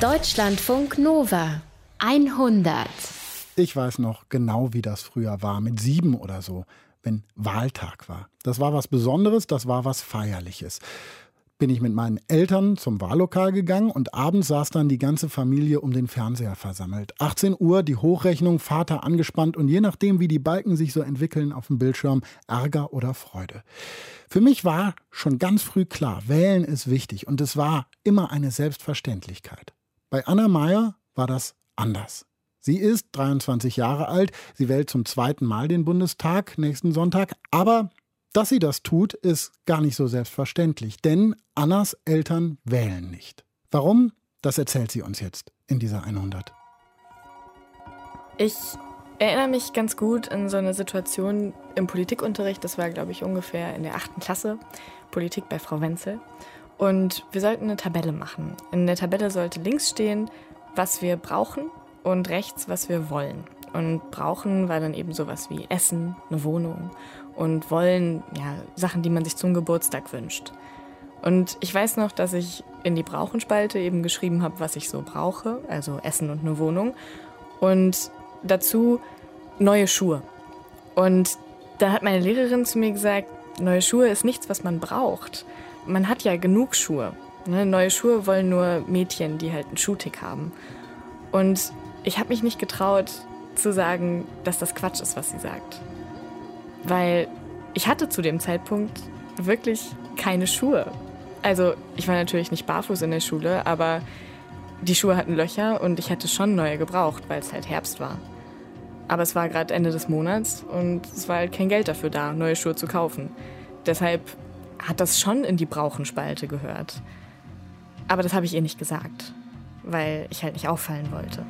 Deutschlandfunk Nova 100. Ich weiß noch genau, wie das früher war, mit sieben oder so, wenn Wahltag war. Das war was Besonderes, das war was Feierliches bin ich mit meinen Eltern zum Wahllokal gegangen und abends saß dann die ganze Familie um den Fernseher versammelt. 18 Uhr, die Hochrechnung, Vater angespannt und je nachdem, wie die Balken sich so entwickeln auf dem Bildschirm, Ärger oder Freude. Für mich war schon ganz früh klar, wählen ist wichtig und es war immer eine Selbstverständlichkeit. Bei Anna Meyer war das anders. Sie ist 23 Jahre alt, sie wählt zum zweiten Mal den Bundestag nächsten Sonntag, aber dass sie das tut, ist gar nicht so selbstverständlich, denn Annas Eltern wählen nicht. Warum? Das erzählt sie uns jetzt in dieser 100. Ich erinnere mich ganz gut an so eine Situation im Politikunterricht. Das war, glaube ich, ungefähr in der achten Klasse. Politik bei Frau Wenzel. Und wir sollten eine Tabelle machen. In der Tabelle sollte links stehen, was wir brauchen und rechts, was wir wollen. Und brauchen war dann eben sowas wie Essen, eine Wohnung und wollen ja, Sachen, die man sich zum Geburtstag wünscht. Und ich weiß noch, dass ich in die Brauchenspalte eben geschrieben habe, was ich so brauche, also Essen und eine Wohnung. Und dazu neue Schuhe. Und da hat meine Lehrerin zu mir gesagt, neue Schuhe ist nichts, was man braucht. Man hat ja genug Schuhe. Ne? Neue Schuhe wollen nur Mädchen, die halt einen Schuhtick haben. Und ich habe mich nicht getraut zu sagen, dass das Quatsch ist, was sie sagt. Weil ich hatte zu dem Zeitpunkt wirklich keine Schuhe. Also ich war natürlich nicht barfuß in der Schule, aber die Schuhe hatten Löcher und ich hätte schon neue gebraucht, weil es halt Herbst war. Aber es war gerade Ende des Monats und es war halt kein Geld dafür da, neue Schuhe zu kaufen. Deshalb hat das schon in die Brauchenspalte gehört. Aber das habe ich ihr nicht gesagt, weil ich halt nicht auffallen wollte.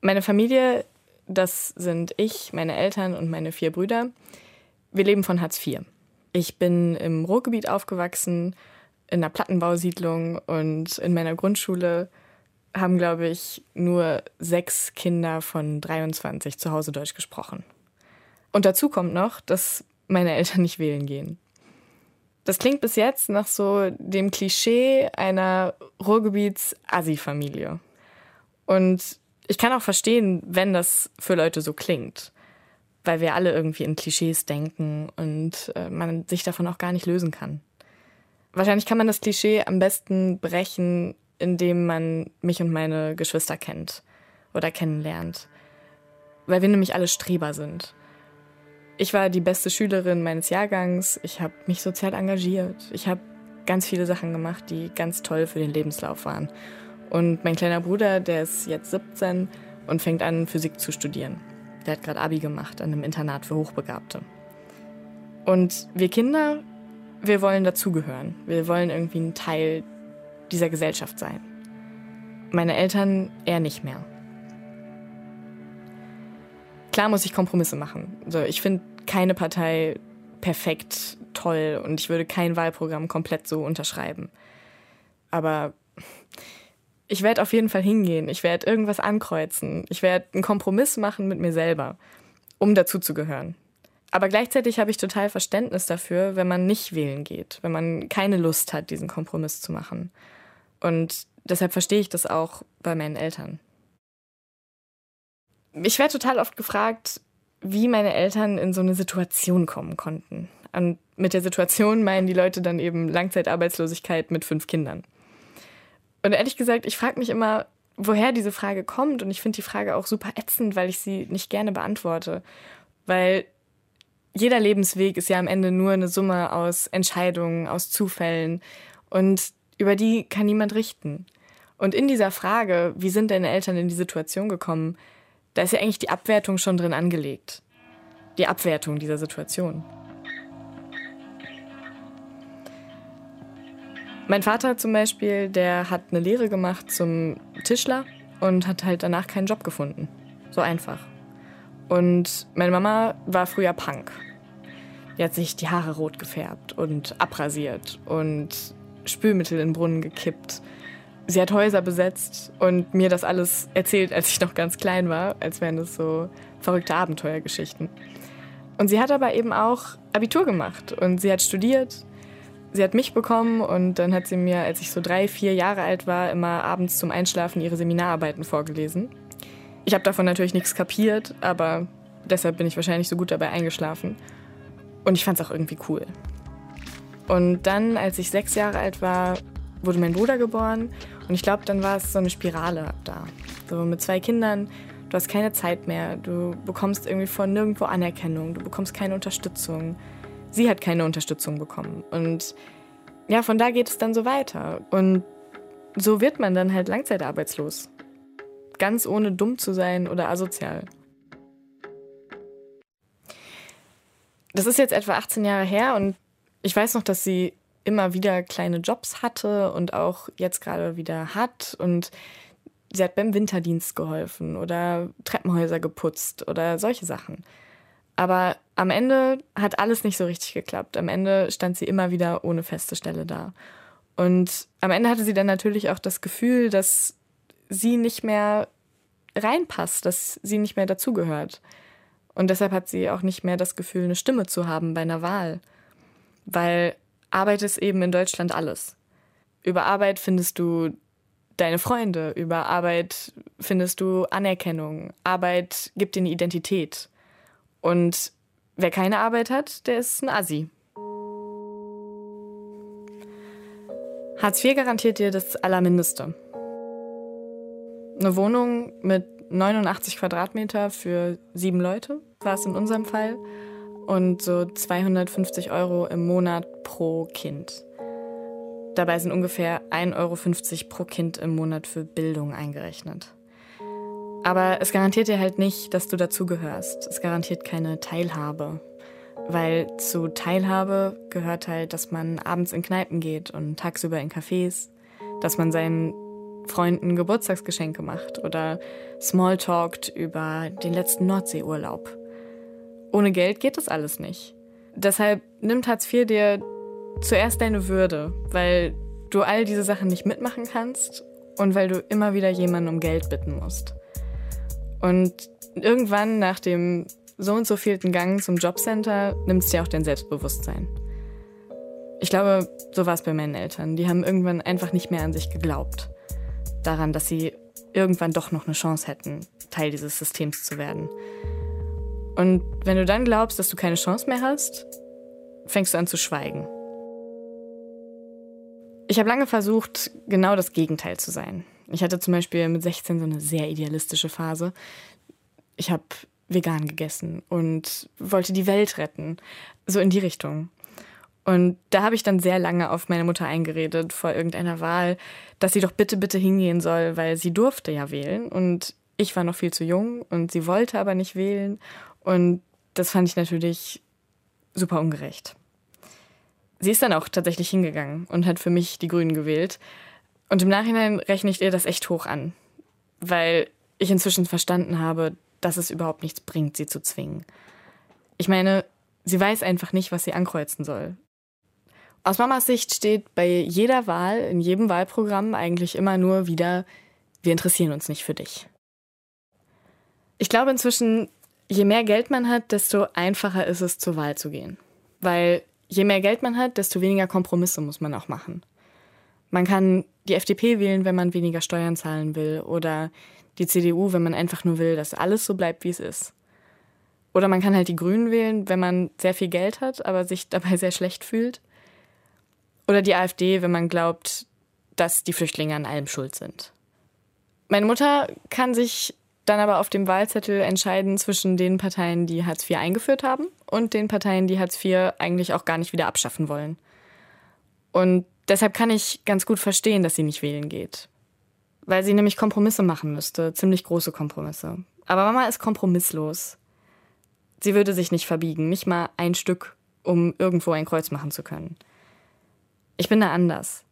Meine Familie das sind ich, meine Eltern und meine vier Brüder. Wir leben von Hartz IV. Ich bin im Ruhrgebiet aufgewachsen, in einer Plattenbausiedlung und in meiner Grundschule haben, glaube ich, nur sechs Kinder von 23 zu Hause Deutsch gesprochen. Und dazu kommt noch, dass meine Eltern nicht wählen gehen. Das klingt bis jetzt nach so dem Klischee einer Ruhrgebiets-Assi-Familie. Und ich kann auch verstehen, wenn das für Leute so klingt, weil wir alle irgendwie in Klischees denken und äh, man sich davon auch gar nicht lösen kann. Wahrscheinlich kann man das Klischee am besten brechen, indem man mich und meine Geschwister kennt oder kennenlernt, weil wir nämlich alle Streber sind. Ich war die beste Schülerin meines Jahrgangs, ich habe mich sozial engagiert, ich habe ganz viele Sachen gemacht, die ganz toll für den Lebenslauf waren. Und mein kleiner Bruder, der ist jetzt 17 und fängt an, Physik zu studieren. Der hat gerade Abi gemacht an einem Internat für Hochbegabte. Und wir Kinder, wir wollen dazugehören. Wir wollen irgendwie ein Teil dieser Gesellschaft sein. Meine Eltern eher nicht mehr. Klar muss ich Kompromisse machen. Also ich finde keine Partei perfekt toll und ich würde kein Wahlprogramm komplett so unterschreiben. Aber ich werde auf jeden Fall hingehen. Ich werde irgendwas ankreuzen. Ich werde einen Kompromiss machen mit mir selber, um dazuzugehören. Aber gleichzeitig habe ich total Verständnis dafür, wenn man nicht wählen geht, wenn man keine Lust hat, diesen Kompromiss zu machen. Und deshalb verstehe ich das auch bei meinen Eltern. Ich werde total oft gefragt, wie meine Eltern in so eine Situation kommen konnten. Und mit der Situation meinen die Leute dann eben Langzeitarbeitslosigkeit mit fünf Kindern. Und ehrlich gesagt, ich frage mich immer, woher diese Frage kommt. Und ich finde die Frage auch super ätzend, weil ich sie nicht gerne beantworte. Weil jeder Lebensweg ist ja am Ende nur eine Summe aus Entscheidungen, aus Zufällen. Und über die kann niemand richten. Und in dieser Frage, wie sind deine Eltern in die Situation gekommen, da ist ja eigentlich die Abwertung schon drin angelegt. Die Abwertung dieser Situation. Mein Vater zum Beispiel, der hat eine Lehre gemacht zum Tischler und hat halt danach keinen Job gefunden. So einfach. Und meine Mama war früher Punk. Die hat sich die Haare rot gefärbt und abrasiert und Spülmittel in den Brunnen gekippt. Sie hat Häuser besetzt und mir das alles erzählt, als ich noch ganz klein war, als wären das so verrückte Abenteuergeschichten. Und sie hat aber eben auch Abitur gemacht und sie hat studiert sie hat mich bekommen und dann hat sie mir, als ich so drei, vier Jahre alt war, immer abends zum Einschlafen ihre Seminararbeiten vorgelesen. Ich habe davon natürlich nichts kapiert, aber deshalb bin ich wahrscheinlich so gut dabei eingeschlafen. Und ich fand es auch irgendwie cool. Und dann, als ich sechs Jahre alt war, wurde mein Bruder geboren. Und ich glaube, dann war es so eine Spirale ab da. So mit zwei Kindern, du hast keine Zeit mehr, du bekommst irgendwie von nirgendwo Anerkennung, du bekommst keine Unterstützung. Sie hat keine Unterstützung bekommen. Und ja, von da geht es dann so weiter. Und so wird man dann halt langzeitarbeitslos. Ganz ohne dumm zu sein oder asozial. Das ist jetzt etwa 18 Jahre her und ich weiß noch, dass sie immer wieder kleine Jobs hatte und auch jetzt gerade wieder hat. Und sie hat beim Winterdienst geholfen oder Treppenhäuser geputzt oder solche Sachen. Aber am Ende hat alles nicht so richtig geklappt. Am Ende stand sie immer wieder ohne feste Stelle da. Und am Ende hatte sie dann natürlich auch das Gefühl, dass sie nicht mehr reinpasst, dass sie nicht mehr dazugehört. Und deshalb hat sie auch nicht mehr das Gefühl, eine Stimme zu haben bei einer Wahl. Weil Arbeit ist eben in Deutschland alles. Über Arbeit findest du deine Freunde, über Arbeit findest du Anerkennung. Arbeit gibt dir eine Identität. Und wer keine Arbeit hat, der ist ein Assi. Hartz IV garantiert dir das Allermindeste. Eine Wohnung mit 89 Quadratmeter für sieben Leute war es in unserem Fall und so 250 Euro im Monat pro Kind. Dabei sind ungefähr 1,50 Euro pro Kind im Monat für Bildung eingerechnet. Aber es garantiert dir halt nicht, dass du dazugehörst. Es garantiert keine Teilhabe. Weil zu Teilhabe gehört halt, dass man abends in Kneipen geht und tagsüber in Cafés, dass man seinen Freunden Geburtstagsgeschenke macht oder Smalltalkt über den letzten Nordseeurlaub. Ohne Geld geht das alles nicht. Deshalb nimmt Hartz IV dir zuerst deine Würde, weil du all diese Sachen nicht mitmachen kannst und weil du immer wieder jemanden um Geld bitten musst. Und irgendwann nach dem so und so vielten Gang zum Jobcenter nimmt es dir auch dein Selbstbewusstsein. Ich glaube, so war es bei meinen Eltern. Die haben irgendwann einfach nicht mehr an sich geglaubt. Daran, dass sie irgendwann doch noch eine Chance hätten, Teil dieses Systems zu werden. Und wenn du dann glaubst, dass du keine Chance mehr hast, fängst du an zu schweigen. Ich habe lange versucht, genau das Gegenteil zu sein. Ich hatte zum Beispiel mit 16 so eine sehr idealistische Phase. Ich habe vegan gegessen und wollte die Welt retten. So in die Richtung. Und da habe ich dann sehr lange auf meine Mutter eingeredet vor irgendeiner Wahl, dass sie doch bitte, bitte hingehen soll, weil sie durfte ja wählen und ich war noch viel zu jung und sie wollte aber nicht wählen und das fand ich natürlich super ungerecht. Sie ist dann auch tatsächlich hingegangen und hat für mich die Grünen gewählt. Und im Nachhinein rechne ich ihr das echt hoch an, weil ich inzwischen verstanden habe, dass es überhaupt nichts bringt, sie zu zwingen. Ich meine, sie weiß einfach nicht, was sie ankreuzen soll. Aus Mamas Sicht steht bei jeder Wahl, in jedem Wahlprogramm eigentlich immer nur wieder, wir interessieren uns nicht für dich. Ich glaube inzwischen, je mehr Geld man hat, desto einfacher ist es, zur Wahl zu gehen. Weil je mehr Geld man hat, desto weniger Kompromisse muss man auch machen. Man kann die FDP wählen, wenn man weniger Steuern zahlen will, oder die CDU, wenn man einfach nur will, dass alles so bleibt, wie es ist. Oder man kann halt die Grünen wählen, wenn man sehr viel Geld hat, aber sich dabei sehr schlecht fühlt. Oder die AfD, wenn man glaubt, dass die Flüchtlinge an allem schuld sind. Meine Mutter kann sich dann aber auf dem Wahlzettel entscheiden zwischen den Parteien, die Hartz IV eingeführt haben und den Parteien, die Hartz IV eigentlich auch gar nicht wieder abschaffen wollen. Und deshalb kann ich ganz gut verstehen, dass sie nicht wählen geht. Weil sie nämlich Kompromisse machen müsste, ziemlich große Kompromisse. Aber Mama ist kompromisslos. Sie würde sich nicht verbiegen, nicht mal ein Stück, um irgendwo ein Kreuz machen zu können. Ich bin da anders.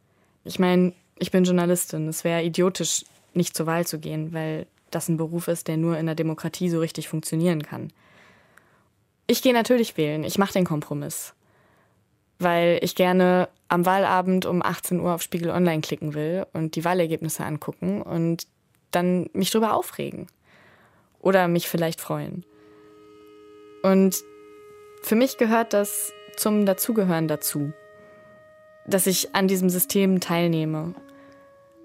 Ich meine, ich bin Journalistin. Es wäre idiotisch, nicht zur Wahl zu gehen, weil das ein Beruf ist, der nur in der Demokratie so richtig funktionieren kann. Ich gehe natürlich wählen, ich mache den Kompromiss, weil ich gerne am Wahlabend um 18 Uhr auf Spiegel Online klicken will und die Wahlergebnisse angucken und dann mich drüber aufregen oder mich vielleicht freuen. Und für mich gehört das zum Dazugehören dazu. dass ich an diesem System teilnehme.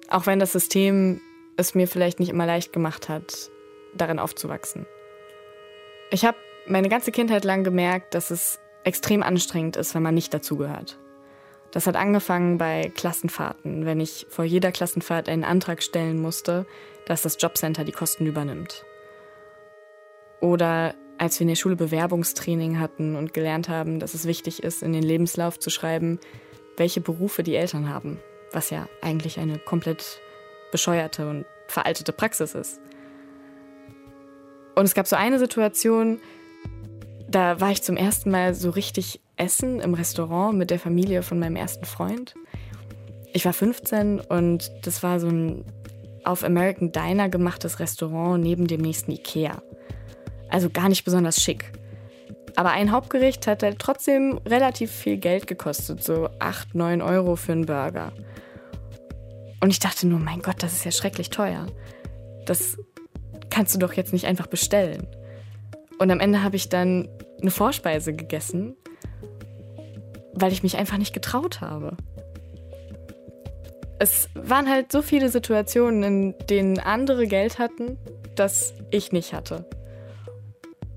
Auch wenn das System es mir vielleicht nicht immer leicht gemacht hat, darin aufzuwachsen. Ich habe meine ganze Kindheit lang gemerkt, dass es extrem anstrengend ist, wenn man nicht dazugehört. Das hat angefangen bei Klassenfahrten, wenn ich vor jeder Klassenfahrt einen Antrag stellen musste, dass das Jobcenter die Kosten übernimmt. Oder als wir in der Schule Bewerbungstraining hatten und gelernt haben, dass es wichtig ist, in den Lebenslauf zu schreiben, welche Berufe die Eltern haben, was ja eigentlich eine komplett bescheuerte und veraltete Praxis ist. Und es gab so eine Situation, da war ich zum ersten Mal so richtig essen im Restaurant mit der Familie von meinem ersten Freund. Ich war 15 und das war so ein auf American Diner gemachtes Restaurant neben dem nächsten Ikea. Also gar nicht besonders schick. Aber ein Hauptgericht hat halt trotzdem relativ viel Geld gekostet, so 8, 9 Euro für einen Burger. Und ich dachte nur, mein Gott, das ist ja schrecklich teuer. Das kannst du doch jetzt nicht einfach bestellen. Und am Ende habe ich dann eine Vorspeise gegessen, weil ich mich einfach nicht getraut habe. Es waren halt so viele Situationen, in denen andere Geld hatten, das ich nicht hatte.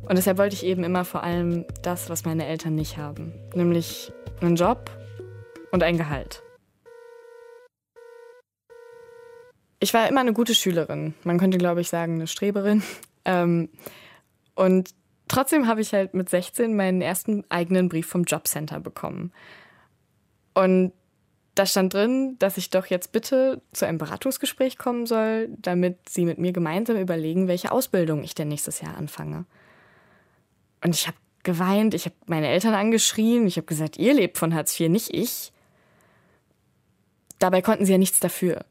Und deshalb wollte ich eben immer vor allem das, was meine Eltern nicht haben, nämlich einen Job und ein Gehalt. Ich war immer eine gute Schülerin. Man könnte, glaube ich, sagen, eine Streberin. Ähm, und trotzdem habe ich halt mit 16 meinen ersten eigenen Brief vom Jobcenter bekommen. Und da stand drin, dass ich doch jetzt bitte zu einem Beratungsgespräch kommen soll, damit sie mit mir gemeinsam überlegen, welche Ausbildung ich denn nächstes Jahr anfange. Und ich habe geweint, ich habe meine Eltern angeschrien, ich habe gesagt, ihr lebt von Hartz IV, nicht ich. Dabei konnten sie ja nichts dafür.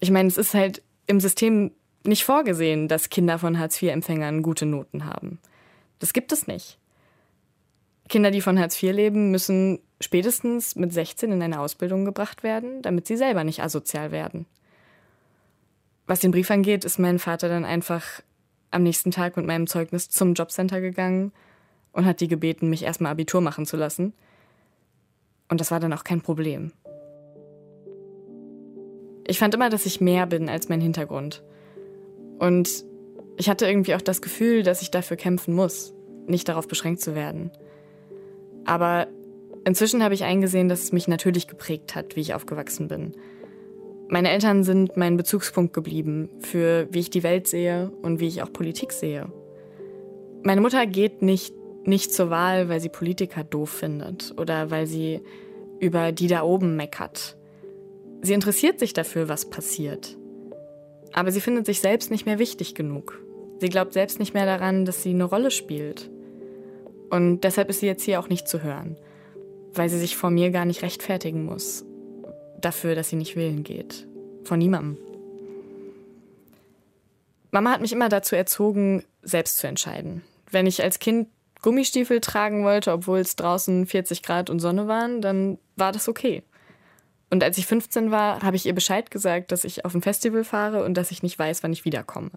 Ich meine, es ist halt im System nicht vorgesehen, dass Kinder von Hartz-IV-Empfängern gute Noten haben. Das gibt es nicht. Kinder, die von Hartz IV leben, müssen spätestens mit 16 in eine Ausbildung gebracht werden, damit sie selber nicht asozial werden. Was den Brief angeht, ist mein Vater dann einfach am nächsten Tag mit meinem Zeugnis zum Jobcenter gegangen und hat die gebeten, mich erstmal Abitur machen zu lassen. Und das war dann auch kein Problem. Ich fand immer, dass ich mehr bin als mein Hintergrund. Und ich hatte irgendwie auch das Gefühl, dass ich dafür kämpfen muss, nicht darauf beschränkt zu werden. Aber inzwischen habe ich eingesehen, dass es mich natürlich geprägt hat, wie ich aufgewachsen bin. Meine Eltern sind mein Bezugspunkt geblieben für wie ich die Welt sehe und wie ich auch Politik sehe. Meine Mutter geht nicht, nicht zur Wahl, weil sie Politiker doof findet oder weil sie über die da oben meckert. Sie interessiert sich dafür, was passiert. Aber sie findet sich selbst nicht mehr wichtig genug. Sie glaubt selbst nicht mehr daran, dass sie eine Rolle spielt. Und deshalb ist sie jetzt hier auch nicht zu hören, weil sie sich vor mir gar nicht rechtfertigen muss. Dafür, dass sie nicht wählen geht. Vor niemandem. Mama hat mich immer dazu erzogen, selbst zu entscheiden. Wenn ich als Kind Gummistiefel tragen wollte, obwohl es draußen 40 Grad und Sonne waren, dann war das okay. Und als ich 15 war, habe ich ihr Bescheid gesagt, dass ich auf ein Festival fahre und dass ich nicht weiß, wann ich wiederkomme.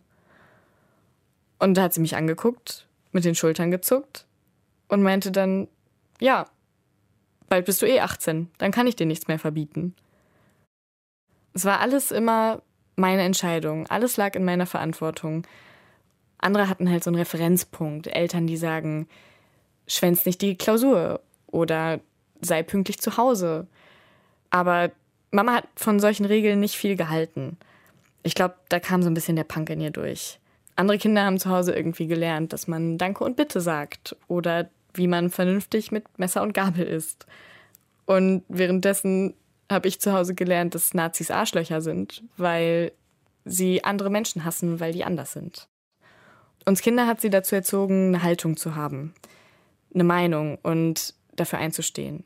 Und da hat sie mich angeguckt, mit den Schultern gezuckt und meinte dann, ja, bald bist du eh 18, dann kann ich dir nichts mehr verbieten. Es war alles immer meine Entscheidung, alles lag in meiner Verantwortung. Andere hatten halt so einen Referenzpunkt, Eltern, die sagen, schwänz nicht die Klausur oder sei pünktlich zu Hause aber Mama hat von solchen Regeln nicht viel gehalten. Ich glaube, da kam so ein bisschen der Punk in ihr durch. Andere Kinder haben zu Hause irgendwie gelernt, dass man Danke und Bitte sagt oder wie man vernünftig mit Messer und Gabel isst. Und währenddessen habe ich zu Hause gelernt, dass Nazis Arschlöcher sind, weil sie andere Menschen hassen, weil die anders sind. Uns Kinder hat sie dazu erzogen, eine Haltung zu haben, eine Meinung und dafür einzustehen.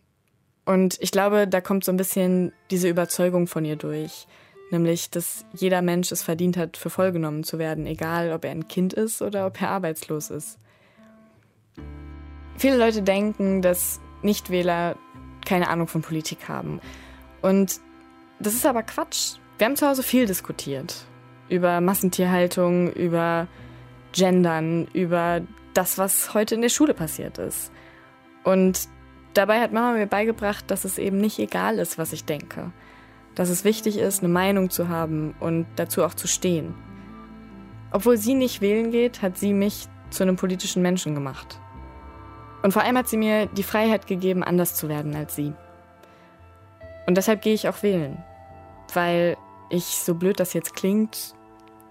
Und ich glaube, da kommt so ein bisschen diese Überzeugung von ihr durch. Nämlich, dass jeder Mensch es verdient hat, für voll genommen zu werden, egal ob er ein Kind ist oder ob er arbeitslos ist. Viele Leute denken, dass Nichtwähler keine Ahnung von Politik haben. Und das ist aber Quatsch. Wir haben zu Hause viel diskutiert. Über Massentierhaltung, über Gendern, über das, was heute in der Schule passiert ist. Und dabei hat Mama mir beigebracht, dass es eben nicht egal ist, was ich denke. Dass es wichtig ist, eine Meinung zu haben und dazu auch zu stehen. Obwohl sie nicht wählen geht, hat sie mich zu einem politischen Menschen gemacht. Und vor allem hat sie mir die Freiheit gegeben, anders zu werden als sie. Und deshalb gehe ich auch wählen. Weil ich, so blöd das jetzt klingt,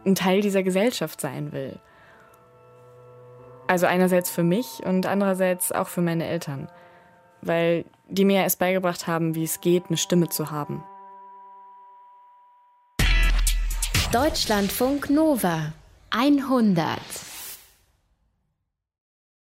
ein Teil dieser Gesellschaft sein will. Also einerseits für mich und andererseits auch für meine Eltern. Weil die mir erst beigebracht haben, wie es geht, eine Stimme zu haben. Deutschlandfunk Nova 100